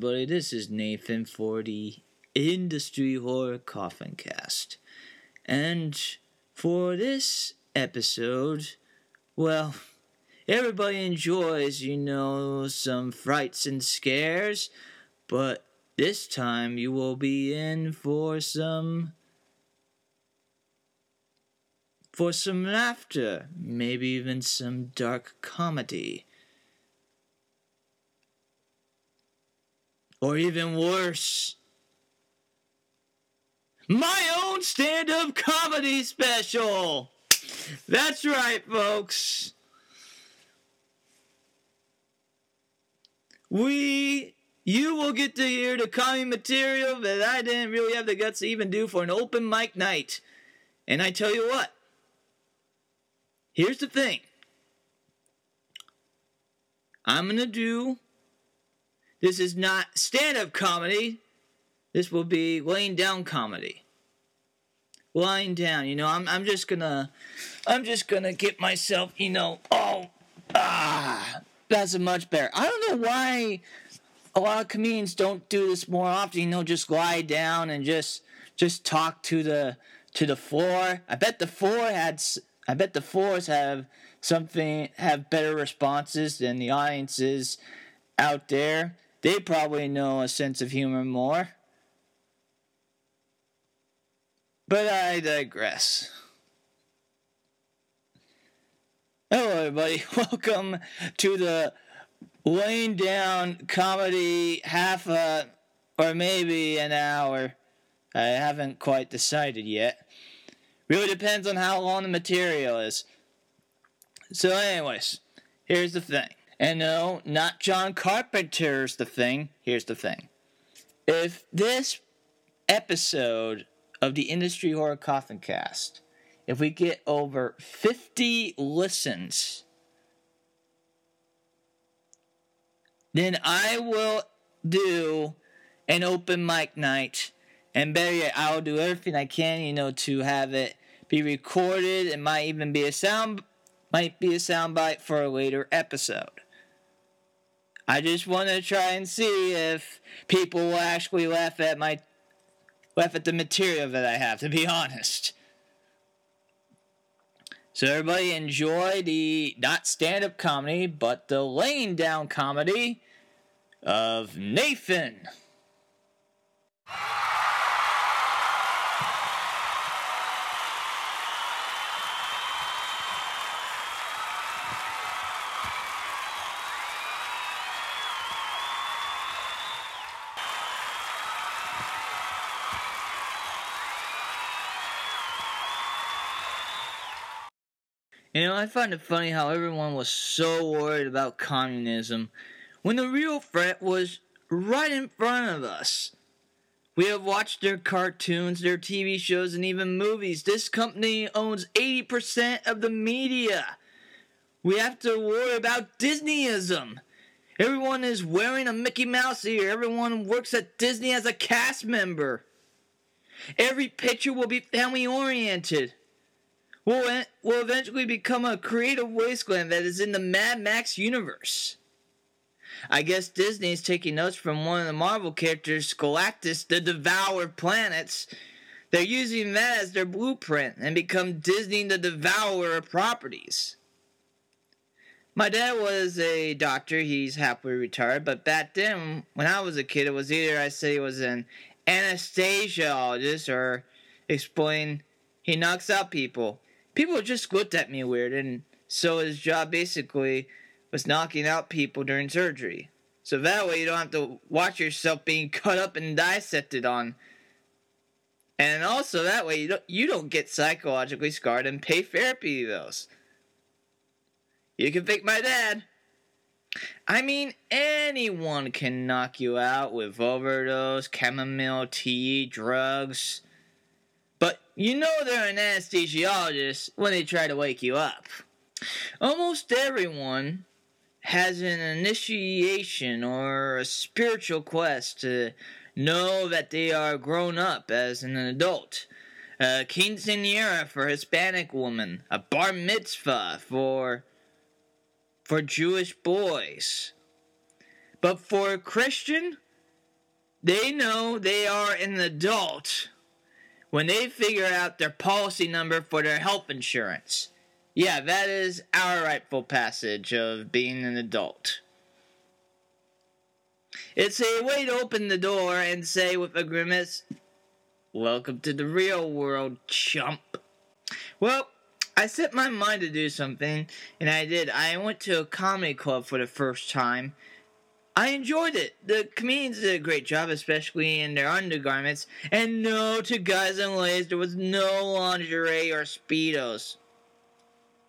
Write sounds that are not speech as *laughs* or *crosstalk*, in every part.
everybody. This is Nathan for the Industry Horror Coffin Cast. And for this episode, well, everybody enjoys, you know, some frights and scares, but this time you will be in for some. For some laughter, maybe even some dark comedy. Or even worse, my own stand up comedy special! That's right, folks. We, you will get to hear the comedy material that I didn't really have the guts to even do for an open mic night. And I tell you what, here's the thing I'm gonna do this is not stand up comedy. This will be laying down comedy. Lying down, you know, I'm I'm just gonna I'm just gonna get myself, you know, oh ah that's a much better. I don't know why a lot of comedians don't do this more often, you know, just lie down and just just talk to the to the floor. I bet the floor had I bet the floors have something have better responses than the audiences out there. They probably know a sense of humor more. But I digress. Hello, everybody. *laughs* Welcome to the laying down comedy half a or maybe an hour. I haven't quite decided yet. Really depends on how long the material is. So, anyways, here's the thing. And no, not John Carpenter's the thing. Here's the thing. If this episode of the Industry Horror Coffin Cast, if we get over 50 listens, then I will do an open mic night. And better yet, I will do everything I can, you know, to have it be recorded. It might even be a sound, might be a soundbite for a later episode. I just want to try and see if people will actually laugh at my laugh at the material that I have. To be honest. So everybody enjoy the not stand-up comedy, but the laying down comedy of Nathan. You know, I find it funny how everyone was so worried about communism when the real threat was right in front of us. We have watched their cartoons, their TV shows, and even movies. This company owns 80% of the media. We have to worry about Disneyism. Everyone is wearing a Mickey Mouse ear. Everyone works at Disney as a cast member. Every picture will be family oriented will, will eventually become a creative wasteland that is in the Mad Max universe. I guess Disney is taking notes from one of the Marvel characters, Galactus, the Devourer Planets. They're using that as their blueprint and become Disney the Devourer of properties. My dad was a doctor, he's happily retired, but back then, when I was a kid, it was either I said he was an anesthesiologist or explain he knocks out people people just looked at me weird, and so his job basically was knocking out people during surgery. So that way you don't have to watch yourself being *laughs* cut up and dissected on. And also that way you don't you don't get psychologically scarred and pay therapy bills. You can thank my dad. I mean, anyone can knock you out with overdose, chamomile tea, drugs. You know they're an anesthesiologist when they try to wake you up. Almost everyone has an initiation or a spiritual quest to know that they are grown up as an adult. A quinceanera for Hispanic women, a bar mitzvah for for Jewish boys. But for a Christian, they know they are an adult when they figure out their policy number for their health insurance. Yeah, that is our rightful passage of being an adult. It's a way to open the door and say with a grimace, Welcome to the real world, chump. Well, I set my mind to do something, and I did. I went to a comedy club for the first time. I enjoyed it. The comedians did a great job, especially in their undergarments. And no, to guys and ladies, there was no lingerie or speedos.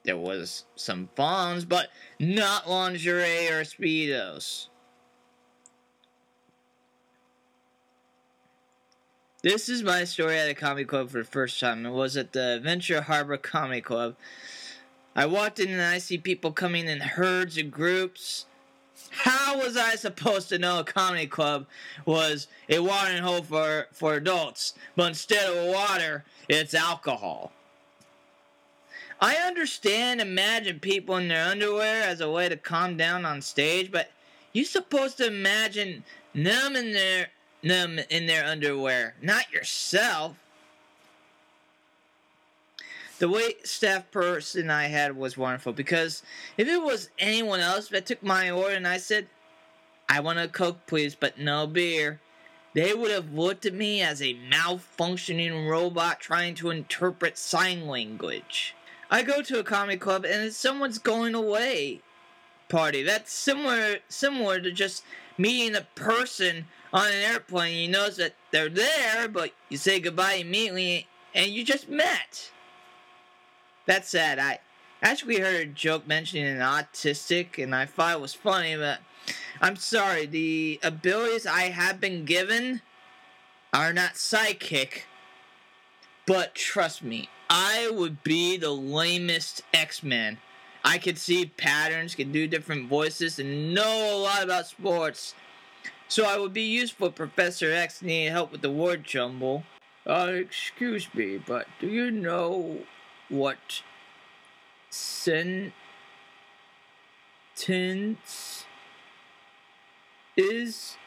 There was some fawns, but not lingerie or speedos. This is my story at a comedy club for the first time. It was at the Ventura Harbor Comedy Club. I walked in and I see people coming in herds and groups. How was I supposed to know a comedy club was a watering hole for, for adults, but instead of water, it's alcohol? I understand imagine people in their underwear as a way to calm down on stage, but you're supposed to imagine them in their them in their underwear, not yourself. The wait staff person I had was wonderful because if it was anyone else that took my order and I said, I want a Coke, please, but no beer, they would have looked at me as a malfunctioning robot trying to interpret sign language. I go to a comedy club and it's someone's going away party. That's similar similar to just meeting a person on an airplane, you notice that they're there, but you say goodbye immediately, and you just met. That's said, I actually heard a joke mentioning an autistic, and I thought it was funny, but I'm sorry. The abilities I have been given are not psychic, but trust me, I would be the lamest X Men. I could see patterns, could do different voices, and know a lot about sports. So I would be useful if Professor X needed help with the word jumble. Uh, excuse me, but do you know what sentence is?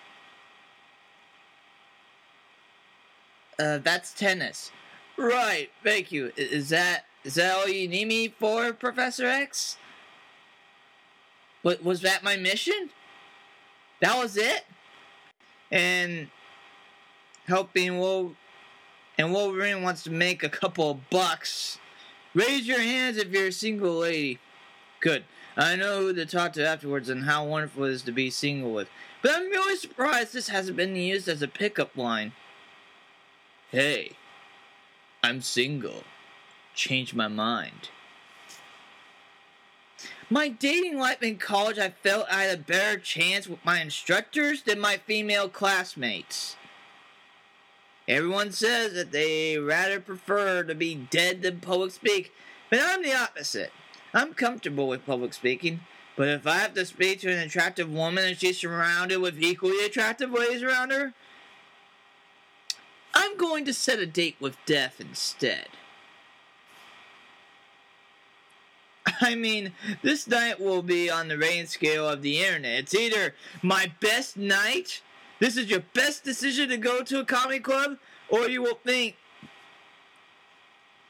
Uh, that's tennis. Right, thank you. Is that is that all you need me for, Professor X? What was that my mission? That was it? and helping Wolverine, and Wolverine wants to make a couple bucks. Raise your hands if you're a single lady. Good. I know who to talk to afterwards and how wonderful it is to be single with. But I'm really surprised this hasn't been used as a pickup line. Hey, I'm single. Change my mind. My dating life in college, I felt I had a better chance with my instructors than my female classmates. Everyone says that they rather prefer to be dead than public speak, but I'm the opposite. I'm comfortable with public speaking, but if I have to speak to an attractive woman and she's surrounded with equally attractive ladies around her, I'm going to set a date with death instead. I mean, this night will be on the rating scale of the internet. It's either my best night, this is your best decision to go to a comedy club, or you will think,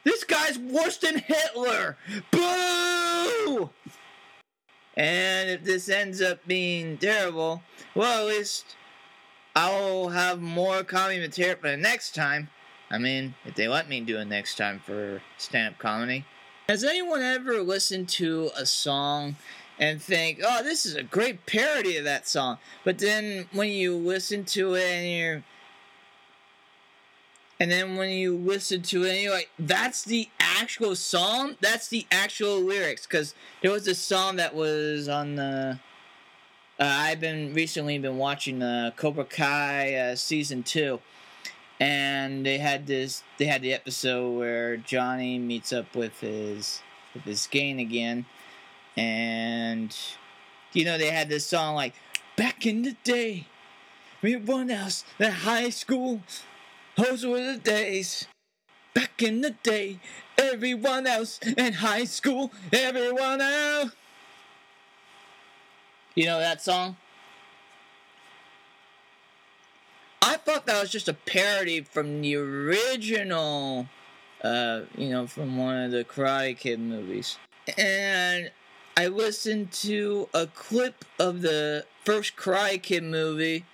this guy's worse than Hitler! Boo! And if this ends up being terrible, well, at least I'll have more comedy material for the next time. I mean, if they let me do it next time for stand up comedy. Has anyone ever listened to a song and think, oh, this is a great parody of that song? But then when you listen to it and you're. And then when you listen to it, you're like, that's the actual song? That's the actual lyrics. Because there was a song that was on the. Uh, I've been recently been watching uh, Cobra Kai uh, season two and they had this they had the episode where Johnny meets up with his with his gang again and you know they had this song like back in the day everyone else in high school. Those were the days. Back in the day everyone else in high school everyone else. You know that song? I thought that was just a parody from the original, uh, you know, from one of the Karate Kid movies. And I listened to a clip of the first Karate Kid movie,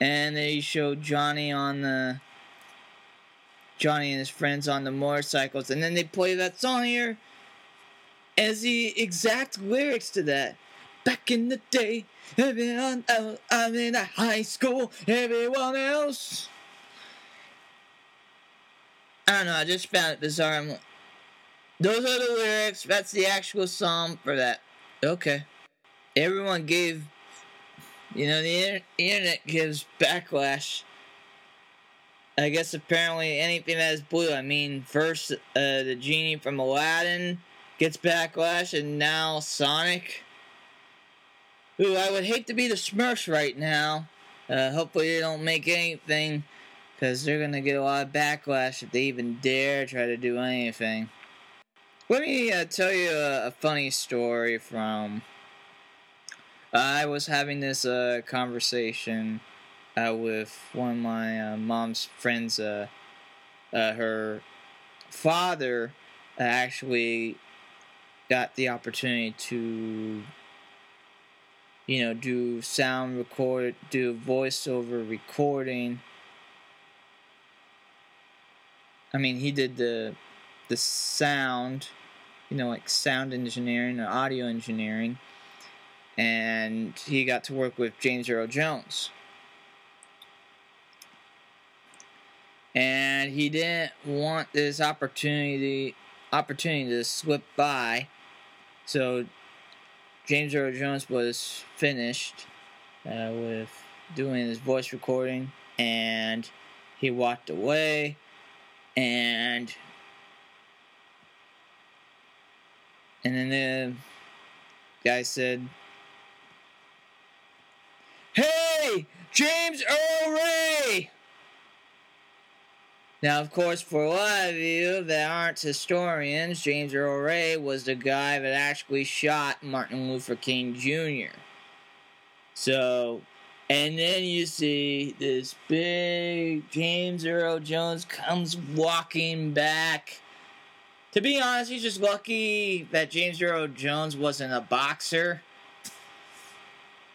and they showed Johnny on the Johnny and his friends on the motorcycles, and then they play that song here as the exact lyrics to that. Back in the day, everyone else, I'm in a high school, everyone else. I don't know, I just found it bizarre. I'm, those are the lyrics, that's the actual song for that. Okay. Everyone gave, you know, the internet gives backlash I guess apparently anything that is blue. I mean, first uh, the genie from Aladdin gets backlash, and now Sonic. Ooh, I would hate to be the Smurfs right now. Uh, hopefully they don't make anything, because they're gonna get a lot of backlash if they even dare try to do anything. Let me uh, tell you a, a, funny story from. I was having this uh, conversation uh, with one of my uh, mom's friends. Uh, uh her father actually got the opportunity to, you know, do sound record, do voiceover recording. I mean, he did the the sound, you know, like sound engineering or audio engineering, and he got to work with James Earl Jones. and he didn't want this opportunity opportunity to slip by. So James Earl Jones was finished uh, with doing his voice recording, and he walked away, and and then the guy said, "Hey, James Earl Ray." Now, of course, for a lot of you that aren't historians, James Earl Ray was the guy that actually shot Martin Luther King Jr. So, and then you see this big James Earl Jones comes walking back. To be honest, he's just lucky that James Earl Jones wasn't a boxer.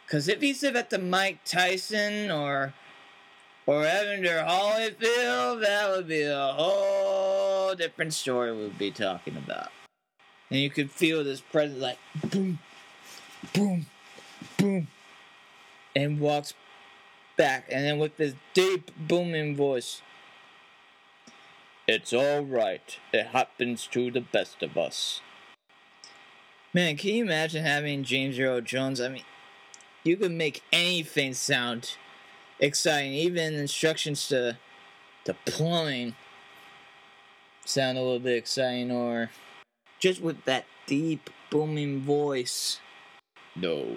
Because if he's at the Mike Tyson or or Evander Holyfield, that would be a whole different story we'd be talking about. And you could feel this presence like boom, boom, boom, and walks back, and then with this deep booming voice, it's all right. It happens to the best of us. Man, can you imagine having James Earl Jones? I mean, you could make anything sound exciting. Even instructions to to plumbing sound a little bit exciting, or just with that deep booming voice. No,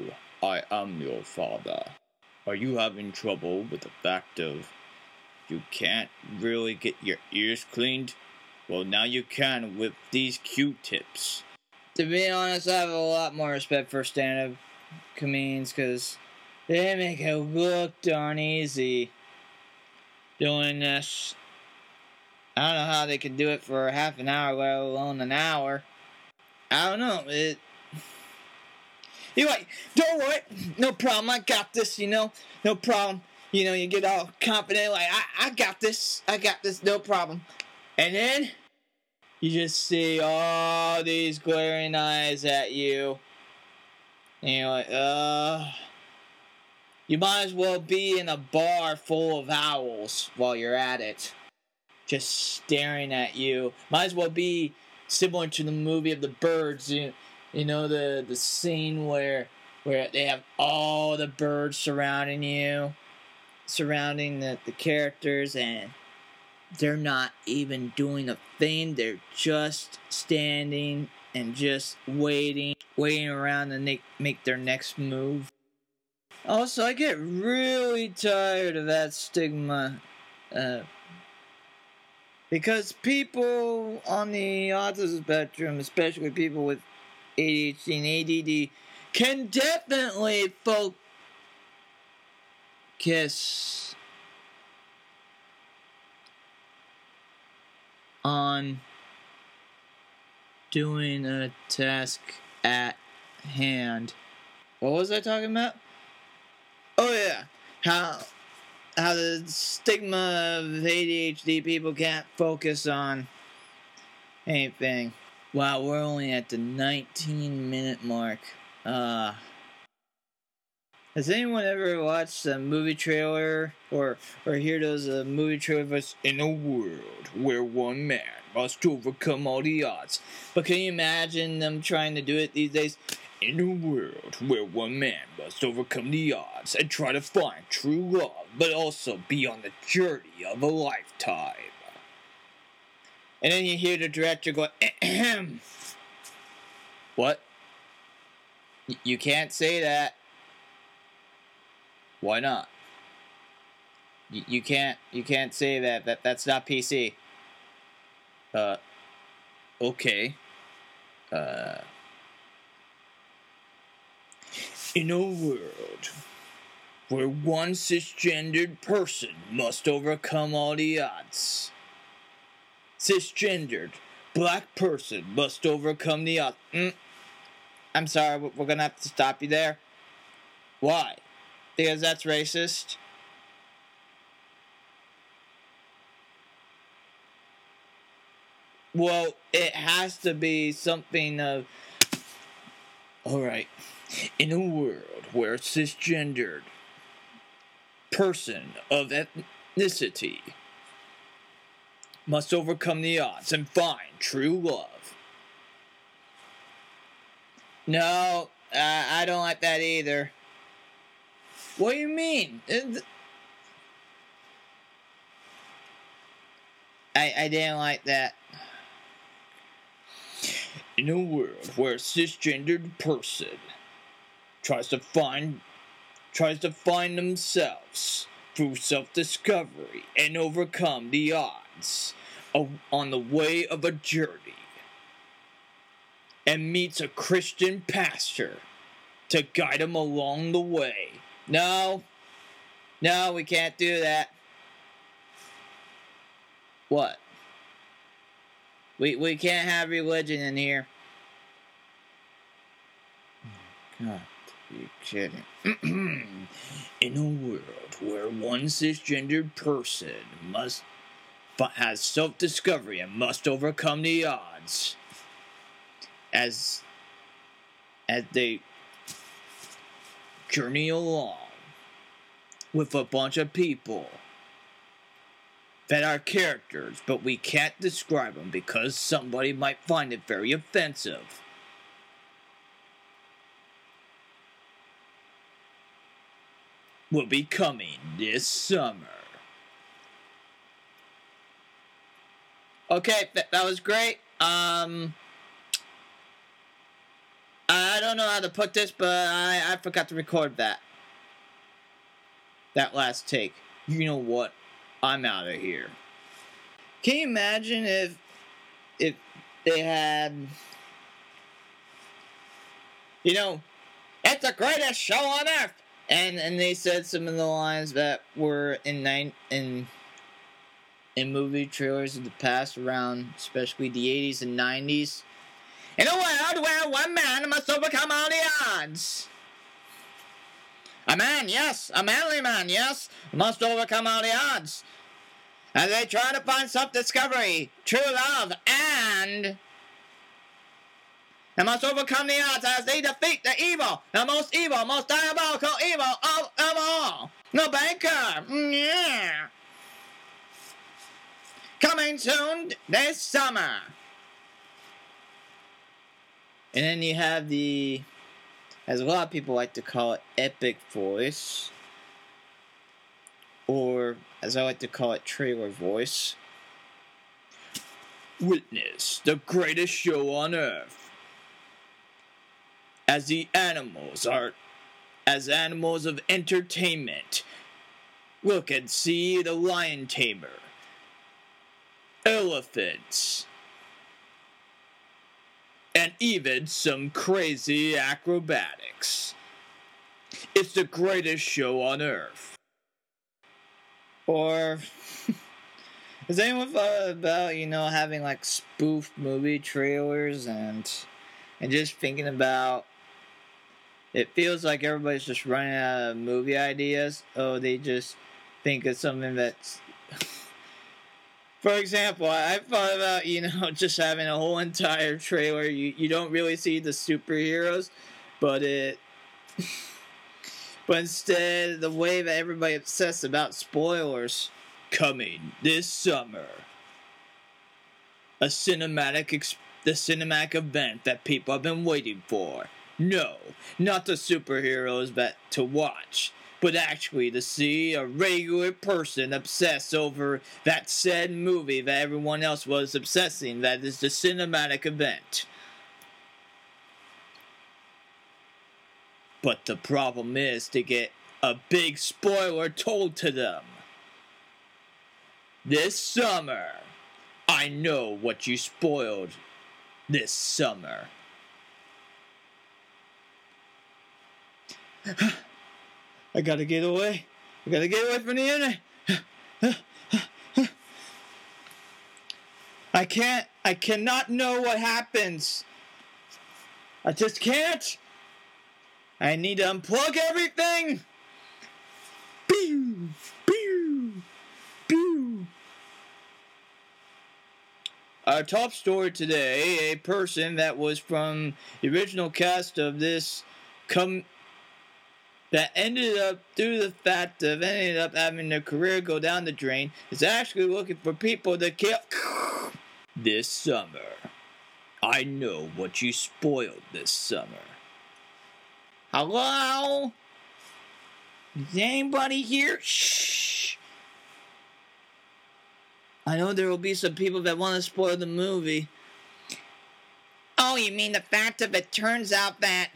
I am your father. Are you having trouble with the fact of you can't really get your ears cleaned? Well, now you can with these Q-tips. To be honest, I have a lot more respect for stand-up comedians because they make it look darn easy doing this. I don't know how they can do it for half an hour, let alone an hour. I don't know. It. *sighs* You're don't worry, no problem. I got this. You know, no problem. You know, you get all confident, like I, I got this. I got this, no problem. And then you just see all these glaring eyes at you, and you're like, uh. You might as well be in a bar full of owls while you're at it. Just staring at you. Might as well be similar to the movie of the birds. You, you know the the scene where where they have all the birds surrounding you, surrounding the, the characters, and they're not even doing a thing. They're just standing and just waiting, waiting around to make, make their next move. Also, I get really tired of that stigma. Uh, because people on the autism spectrum, especially people with ADHD and ADD, can definitely focus kiss on doing a task at hand. What was I talking about? Oh yeah, how how the stigma of ADHD people can't focus on anything. Wow, we're only at the 19 minute mark. Uh has anyone ever watched a movie trailer or or hear those uh, movie trailers in a world where one man must overcome all the odds? But can you imagine them trying to do it these days? In a world where one man must overcome the odds and try to find true love, but also be on the journey of a lifetime. And then you hear the director go, Ahem. *clears throat* What? Y- you can't say that. Why not? You can't. You can't say that. That that's not PC. Uh. Okay. Uh. In a world where one cisgendered person must overcome all the odds, cisgendered black person must overcome the odds. Mm. I'm sorry, we're gonna have to stop you there. Why? Because that's racist. Well, it has to be something of. Alright. In a world where cisgendered person of ethnicity must overcome the odds and find true love. No, uh, I don't like that either. What do you mean? Uh, I, I didn't like that. In a world where a cisgendered person tries to find tries to find themselves through self-discovery and overcome the odds of, on the way of a journey and meets a Christian pastor to guide him along the way. No, no, we can't do that. What? We we can't have religion in here. God, you kidding? *clears throat* in a world where one cisgendered person must but has self-discovery and must overcome the odds as as they journey along with a bunch of people that are characters, but we can't describe them because somebody might find it very offensive. Will be coming this summer. Okay, that, that was great. Um, don't know how to put this, but I, I forgot to record that. That last take. You know what? I'm out of here. Can you imagine if if they had you know it's the greatest show on earth and and they said some of the lines that were in nine in in movie trailers of the past around especially the 80s and 90s in a world where one man must overcome all the odds a man, yes, a manly man, yes, must overcome all the odds. As they try to find self discovery, true love, and they must overcome the odds as they defeat the evil, the most evil, most diabolical evil of them all. The banker, mm, yeah. Coming soon this summer. And then you have the as a lot of people like to call it epic voice, or as I like to call it, trailer voice. Witness the greatest show on earth. As the animals are, as animals of entertainment, look and see the lion tamer, elephants, and even some crazy acrobatics. It's the greatest show on earth. Or, *laughs* Has anyone thought about you know having like spoof movie trailers and and just thinking about it feels like everybody's just running out of movie ideas. Oh, they just think of something that's for example, I thought about you know *laughs* just having a whole entire trailer. You you don't really see the superheroes, but it. *laughs* but instead, the way that everybody obsessed about spoilers coming this summer. A cinematic ex- the cinematic event that people have been waiting for. No, not the superheroes that to watch but actually to see a regular person obsess over that said movie that everyone else was obsessing, that is the cinematic event. But the problem is to get a big spoiler told to them. This summer, I know what you spoiled this summer. *sighs* *sighs* I gotta get away. I gotta get away from the internet. I can't. I cannot know what happens. I just can't. I need to unplug everything. Pew, pew, pew. Our top story today: a person that was from the original cast of this come that ended up, through the fact of ended up having their career go down the drain, is actually looking for people to kill *sighs* this summer. I know what you spoiled this summer. Hello? Is anybody here? Shh. I know there will be some people that want to spoil the movie. Oh, you mean the fact of it turns out that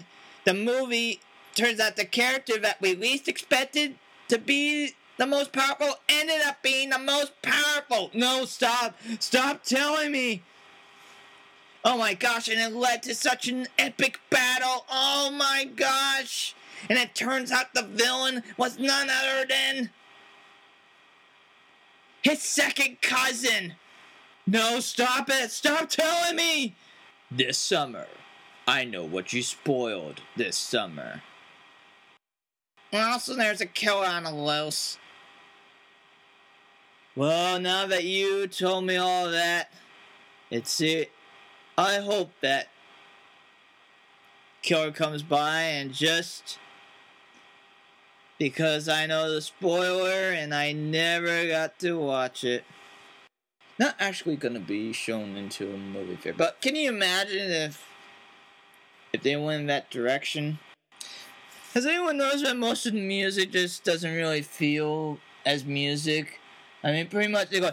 the movie turns out the character that we least expected to be the most powerful ended up being the most powerful. No, stop. Stop telling me. Oh my gosh, and it led to such an epic battle. Oh my gosh. And it turns out the villain was none other than his second cousin. No, stop it. Stop telling me. This summer, I know what you spoiled this summer. Also, there's a killer on the loose. Well, now that you told me all that, it's it. I hope that killer comes by and just because I know the spoiler and I never got to watch it. Not actually gonna be shown into a movie fair, but can you imagine if if they went in that direction? Has anyone noticed that most of the music just doesn't really feel as music? I mean, pretty much they go.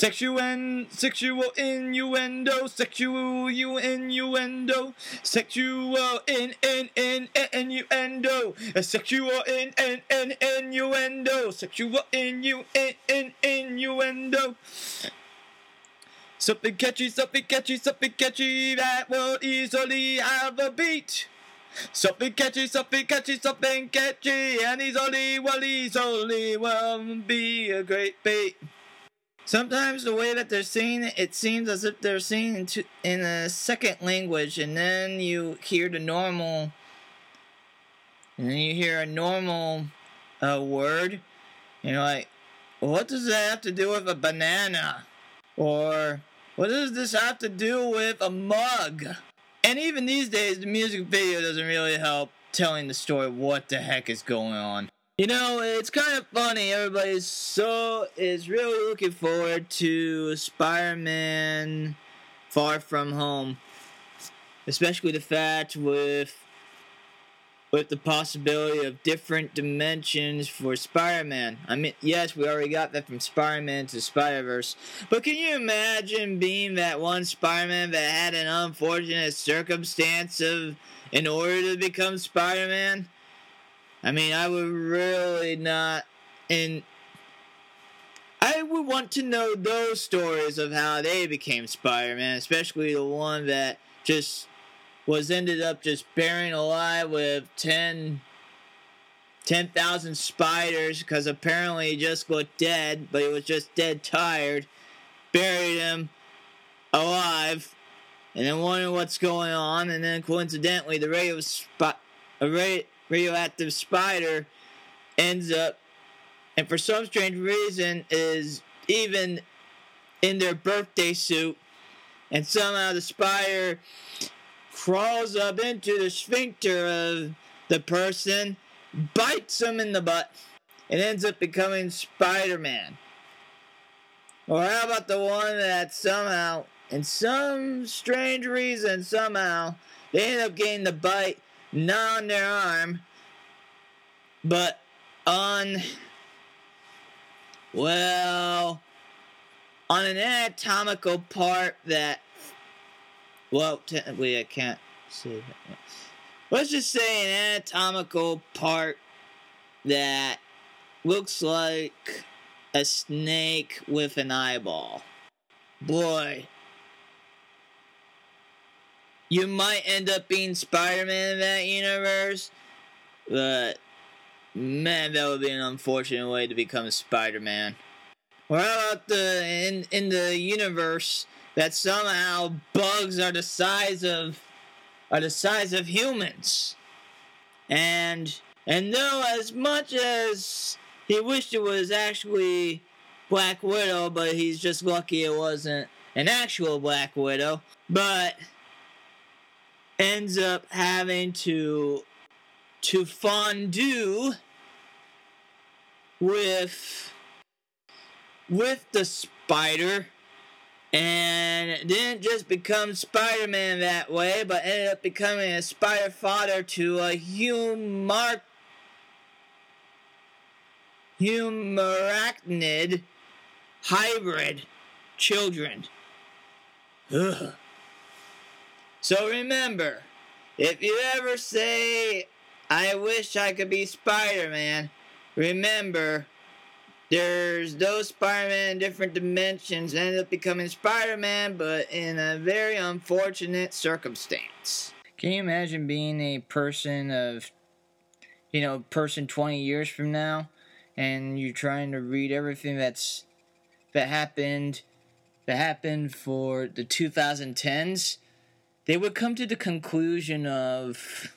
Sexual, sexual innuendo, sexual innuendo, sexual in in in innuendo, sexual in in in innuendo, sexual in you in in innuendo. Something catchy, something catchy, something catchy that will easily have a beat. Something catchy, something catchy, something catchy, and easily, well, easily will be a great beat. Sometimes the way that they're singing it, it seems as if they're singing to, in a second language, and then you hear the normal, and then you hear a normal uh, word, and you know, like, what does that have to do with a banana? Or, what does this have to do with a mug? And even these days, the music video doesn't really help telling the story what the heck is going on. You know, it's kind of funny. Everybody so is really looking forward to Spider-Man Far From Home, especially the fact with with the possibility of different dimensions for Spider-Man. I mean, yes, we already got that from Spider-Man to Spider-Verse, but can you imagine being that one Spider-Man that had an unfortunate circumstance of in order to become Spider-Man? I mean, I would really not. And I would want to know those stories of how they became Spider-Man, especially the one that just was ended up just burying alive with 10 10,000 spiders because apparently he just looked dead, but he was just dead tired. Buried him alive, and then wondering what's going on, and then coincidentally, the radio spot, a radioactive spider ends up, and for some strange reason, is even in their birthday suit, and somehow the spider crawls up into the sphincter of the person, bites him in the butt, and ends up becoming Spider Man. Or how about the one that somehow, in some strange reason, somehow, they end up getting the bite not on their arm, but on, well, on an anatomical part that, well, technically I can't say that. Let's just say an anatomical part that looks like a snake with an eyeball. Boy, you might end up being Spider Man in that universe, but man, that would be an unfortunate way to become Spider Man. Or how about the in in the universe that somehow bugs are the size of are the size of humans, and and though as much as he wished it was actually Black Widow, but he's just lucky it wasn't an actual Black Widow, but ends up having to to fondue with with the spider and didn't just become Spider-Man that way, but ended up becoming a spider father to a humar humarachnid hybrid children. Ugh. So remember, if you ever say, I wish I could be Spider Man, remember, there's those Spider Man in different dimensions end up becoming Spider Man, but in a very unfortunate circumstance. Can you imagine being a person of, you know, person 20 years from now, and you're trying to read everything that's that happened that happened for the 2010s? They would come to the conclusion of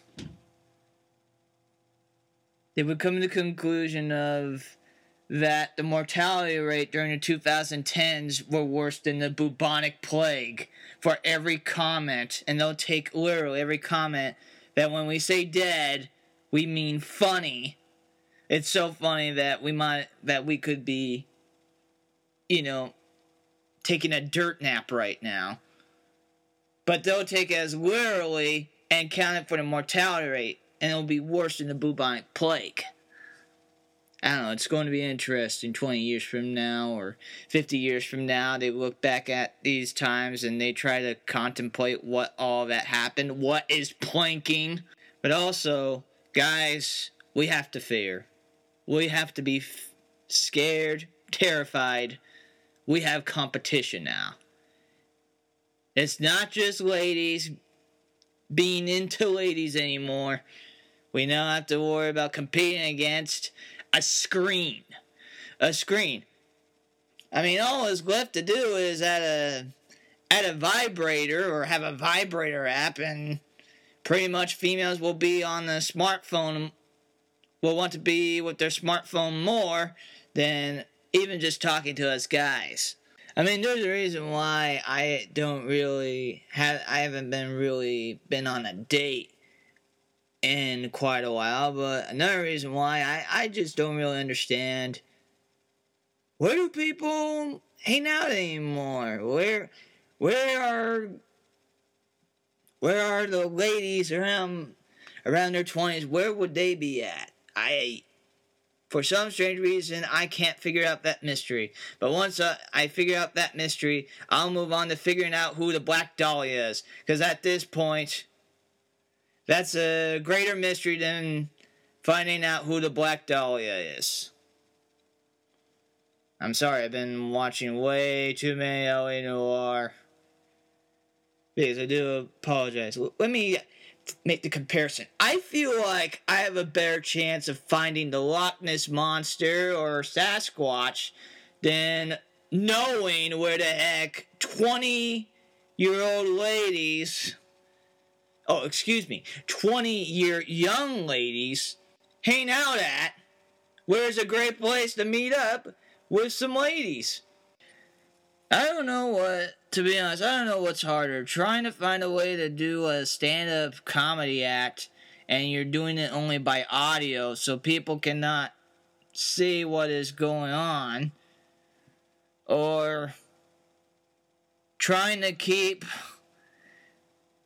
they would come to the conclusion of that the mortality rate during the 2010s were worse than the bubonic plague for every comment. And they'll take literally every comment that when we say dead we mean funny. It's so funny that we might that we could be you know taking a dirt nap right now but they'll take it as literally and count it for the mortality rate, and it'll be worse than the bubonic plague. I don't know, it's going to be interesting 20 years from now or 50 years from now. They look back at these times and they try to contemplate what all that happened, what is planking. But also, guys, we have to fear. We have to be f- scared, terrified. We have competition now. It's not just ladies being into ladies anymore. We now have to worry about competing against a screen. A screen. I mean, all that's left to do is add a add a vibrator or have a vibrator app, and pretty much females will be on the smartphone. Will want to be with their smartphone more than even just talking to us guys. I mean, there's a reason why I don't really have. I haven't been really been on a date in quite a while. But another reason why I I just don't really understand. Where do people hang out anymore? Where where are where are the ladies around around their twenties? Where would they be at? I for some strange reason, I can't figure out that mystery. But once uh, I figure out that mystery, I'll move on to figuring out who the Black Dahlia is. Because at this point, that's a greater mystery than finding out who the Black Dahlia is. I'm sorry, I've been watching way too many LA Noire. Because I do apologize. Let me make the comparison. I feel like I have a better chance of finding the Loch Ness Monster or Sasquatch than knowing where the heck 20 year old ladies, oh, excuse me, 20 year young ladies hang out at, where's a great place to meet up with some ladies. I don't know what, to be honest, I don't know what's harder. Trying to find a way to do a stand up comedy act and you're doing it only by audio so people cannot see what is going on. Or trying to keep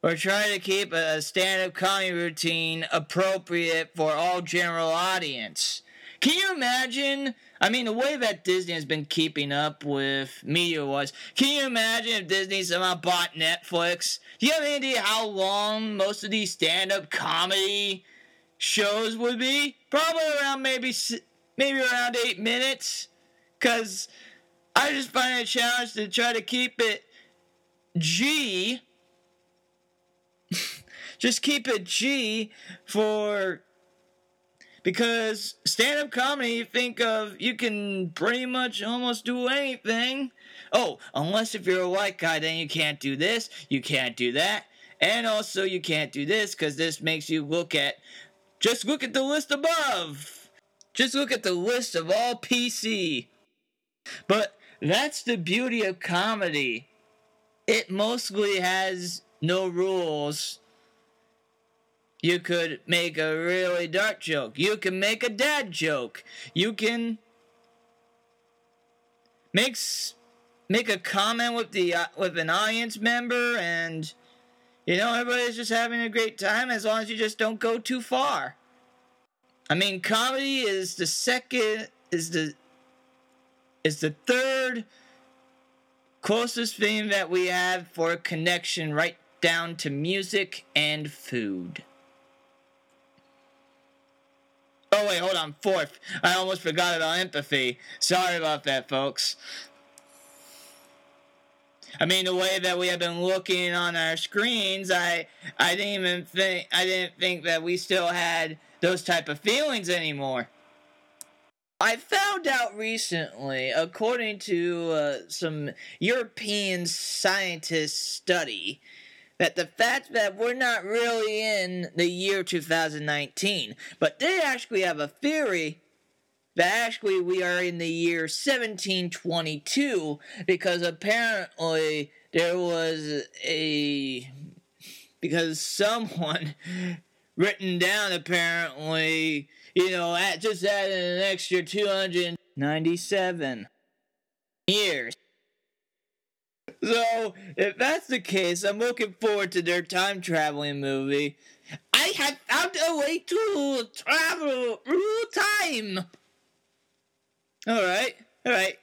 or trying to keep a stand-up comedy routine appropriate for all general audience. Can you imagine? I mean, the way that Disney has been keeping up with media was. Can you imagine if Disney somehow bought Netflix? Do you have any idea how long most of these stand-up comedy shows would be? Probably around maybe maybe around eight minutes. Cause I just find it a challenge to try to keep it G. *laughs* just keep it G for because stand up comedy, you think of, you can pretty much almost do anything. Oh, unless if you're a white guy, then you can't do this, you can't do that, and also you can't do this because this makes you look at, just look at the list above. Just look at the list of all PC. But that's the beauty of comedy. It mostly has no rules you could make a really dark joke. You can make a dad joke. You can make make a comment with the uh, with an audience member and you know everybody's just having a great time as long as you just don't go too far. I mean comedy is the second is the is the third closest thing that we have for a connection right down to music and food. Oh, wait, hold on. Fourth. I almost forgot about empathy. Sorry about that, folks. I mean, the way that we have been looking on our screens, I I didn't even think I didn't think that we still had those type of feelings anymore. I found out recently, according to uh, some European scientists' study, that the fact that we're not really in the year 2019, but they actually have a theory that actually we are in the year 1722 because apparently there was a because someone *laughs* written down apparently you know at just added an extra 297 years so, if that's the case, I'm looking forward to their time traveling movie. I have found a way to travel through time. Alright, alright.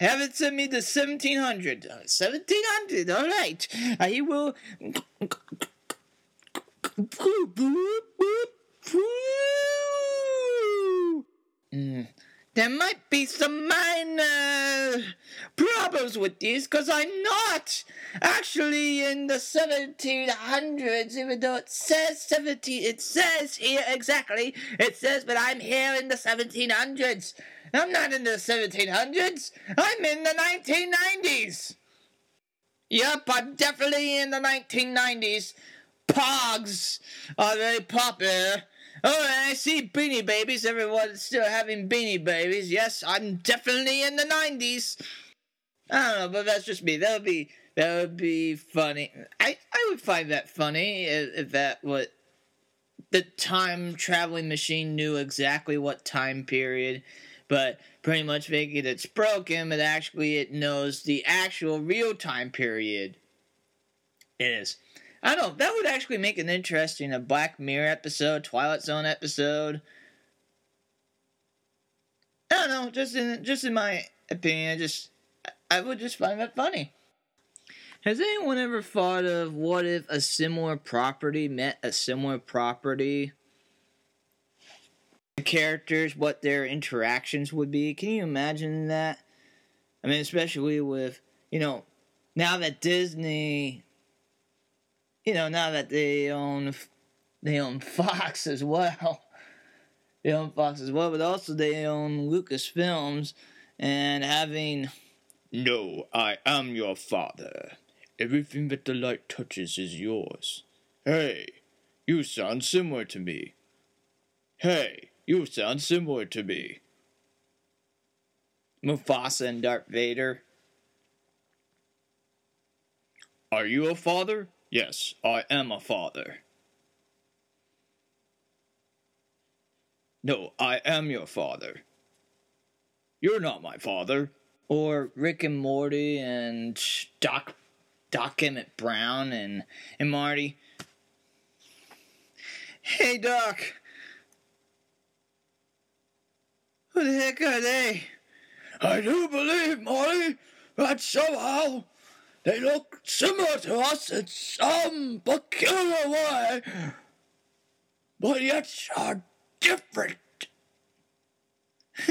Have it send me to 1700. 1700, alright. I will. *laughs* Mm. There might be some minor problems with these because I'm not actually in the 1700s, even though it says 17. It says here exactly. It says, but I'm here in the 1700s. I'm not in the 1700s. I'm in the 1990s. Yep, I'm definitely in the 1990s. Pogs are very popular Oh, I see Beanie Babies. Everyone's still having Beanie Babies. Yes, I'm definitely in the 90s. I don't know, but that's just me. That would be that would be funny. I I would find that funny if, if that what the time traveling machine knew exactly what time period, but pretty much making it's broken, but actually it knows the actual real time period. It is. I don't know. That would actually make an interesting a Black Mirror episode, Twilight Zone episode. I don't know. Just in just in my opinion, I just I would just find that funny. Has anyone ever thought of what if a similar property met a similar property? the characters, what their interactions would be. Can you imagine that? I mean, especially with, you know, now that Disney, you know, now that they own, they own Fox as well. *laughs* They own Fox as well, but also they own Lucasfilms and having. No, I am your father. Everything that the light touches is yours. Hey, you sound similar to me. Hey, you sound similar to me. Mufasa and Darth Vader. Are you a father? Yes, I am a father. No, I am your father. You're not my father. Or Rick and Morty and Doc Doc Emmett Brown and and Marty. Hey Doc. Who the heck are they? I do believe, Marty, that somehow they look similar to us in some peculiar way, but yet are different. *laughs*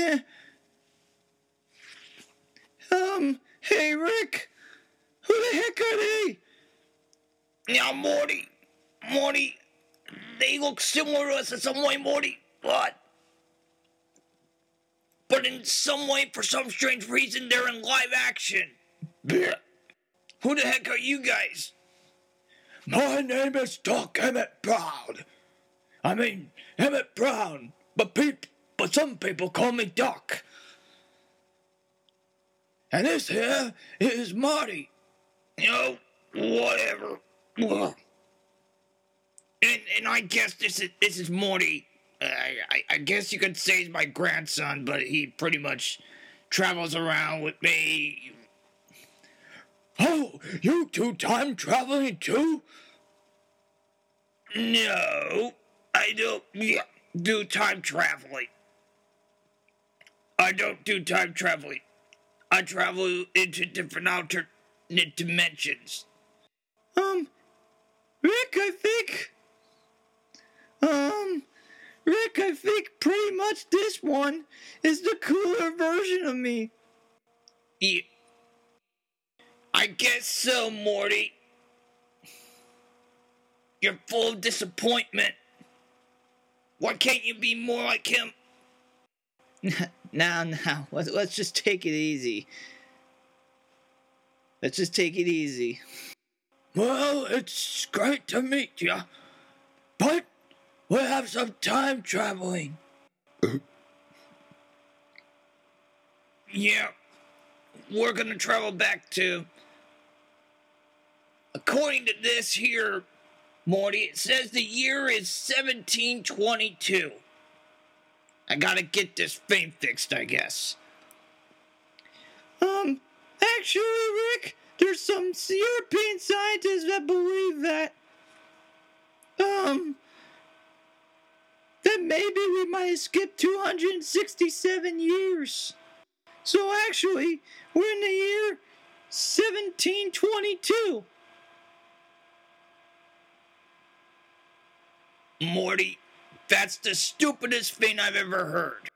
um, hey Rick, who the heck are they? Now, Morty, Morty, they look similar to us in some way, Morty, but but in some way, for some strange reason, they're in live action. Who the heck are you guys? My name is Doc Emmett Brown. I mean, Emmett Brown, but people, but some people call me Doc. And this here is Marty. You know, whatever. And, and I guess this is this is Morty. Uh, I, I, I guess you could say he's my grandson, but he pretty much travels around with me. Oh, you do time traveling too? No, I don't yeah, do time traveling. I don't do time traveling. I travel into different alternate dimensions. Um, Rick, I think. Um, Rick, I think pretty much this one is the cooler version of me. Yeah. I guess so, Morty. You're full of disappointment. Why can't you be more like him? *laughs* now, now, let's, just take it easy. Let's just take it easy. Well, it's great to meet you, but we'll have some time traveling. *laughs* yeah, we're gonna travel back to. According to this here, Morty, it says the year is 1722. I gotta get this thing fixed, I guess. Um, actually, Rick, there's some European scientists that believe that, um, that maybe we might have skipped 267 years. So actually, we're in the year 1722. Morty, that's the stupidest thing I've ever heard.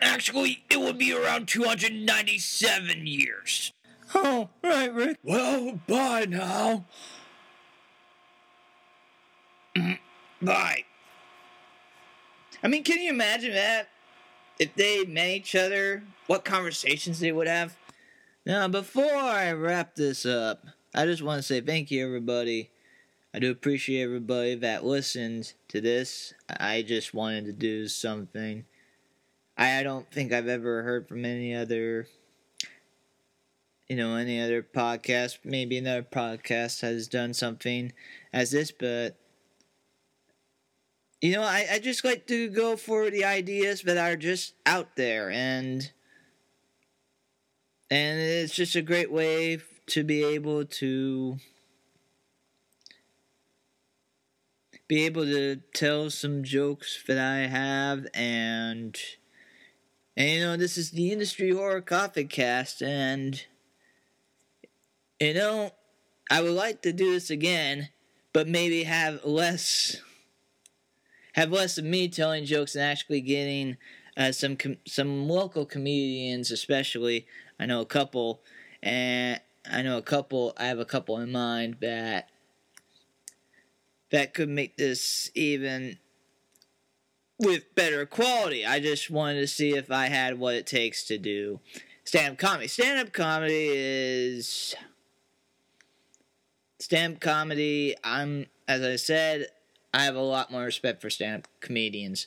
Actually, it would be around 297 years. Oh, right, Rick. Well, bye now. Mm, bye. I mean, can you imagine that? If they met each other, what conversations they would have? Now, before I wrap this up, I just want to say thank you, everybody. I do appreciate everybody that listened to this. I just wanted to do something. I don't think I've ever heard from any other, you know, any other podcast. Maybe another podcast has done something as this, but you know, I, I just like to go for the ideas that are just out there and and it's just a great way to be able to be able to tell some jokes that I have and and you know this is the industry horror coffin cast and you know I would like to do this again but maybe have less have less of me telling jokes and actually getting uh, some com- some local comedians, especially. I know a couple, and I know a couple. I have a couple in mind that that could make this even with better quality. I just wanted to see if I had what it takes to do stand up comedy. Stand up comedy is stand up comedy. I'm as I said, I have a lot more respect for stand up comedians.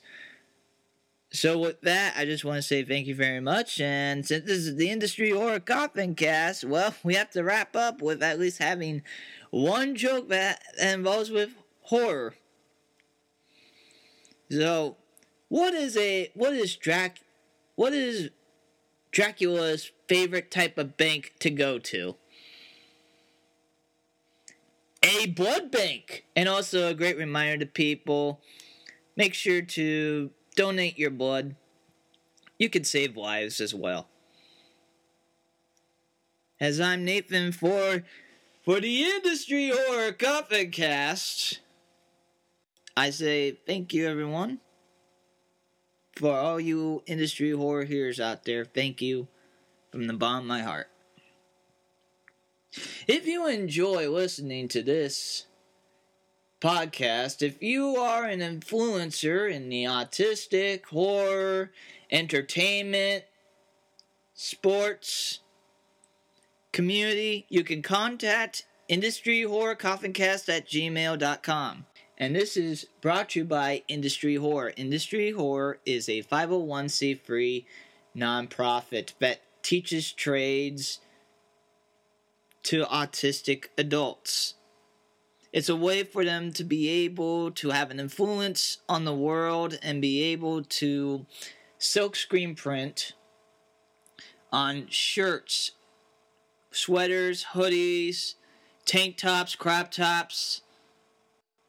So with that, I just want to say thank you very much. And since this is the industry horror coffin cast, well, we have to wrap up with at least having one joke that involves with horror. So, what is a what is Drac what is Dracula's favorite type of bank to go to? A blood bank. And also a great reminder to people make sure to donate your blood. You can save lives as well. As I'm Nathan for for the Industry Horror Coffin Cast, I say thank you everyone. For all you industry horror hearers out there, thank you from the bottom of my heart. If you enjoy listening to this podcast, if you are an influencer in the autistic, horror, entertainment, sports community, you can contact industryhorrorcoffincast at gmail.com. And this is brought to you by Industry Horror. Industry Horror is a 501c3 nonprofit that teaches trades to autistic adults. It's a way for them to be able to have an influence on the world and be able to silk screen print on shirts, sweaters, hoodies, tank tops, crop tops,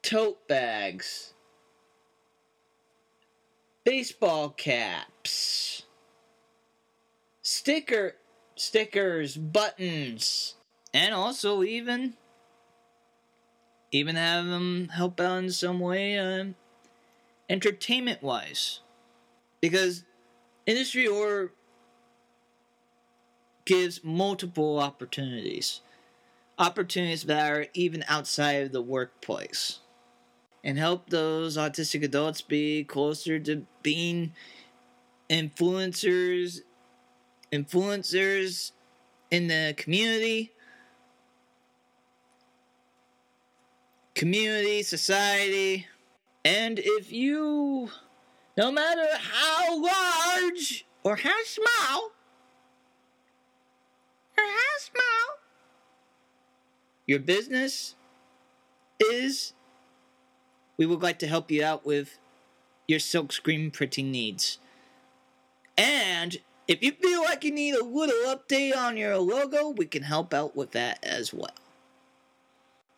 tote bags, baseball caps, sticker stickers, buttons, and also even even have them help out in some way uh, entertainment wise because industry horror gives multiple opportunities opportunities that are even outside of the workplace and help those autistic adults be closer to being influencers influencers in the community. Community society. And if you no matter how large or how small or how small your business is we would like to help you out with your silk screen printing needs. And if you feel like you need a little update on your logo, we can help out with that as well.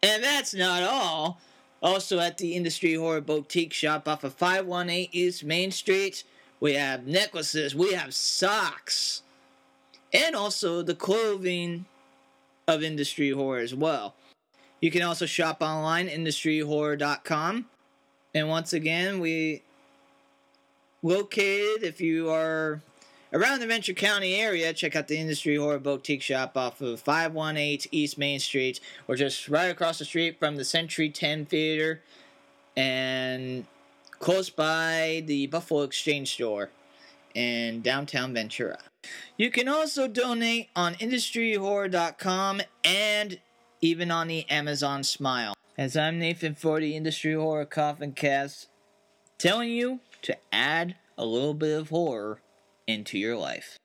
And that's not all. Also at the Industry Horror Boutique shop off of 518 East Main Street, we have necklaces, we have socks, and also the clothing of Industry Horror as well. You can also shop online, industryhorror.com. And once again, we located, if you are around the Ventura County area, check out the Industry Horror Boutique Shop off of 518 East Main Street, or just right across the street from the Century 10 Theater, and close by the Buffalo Exchange Store in downtown Ventura. You can also donate on industryhorror.com and even on the Amazon Smile. As I'm Nathan for the Industry Horror Coffin Cast, telling you to add a little bit of horror into your life.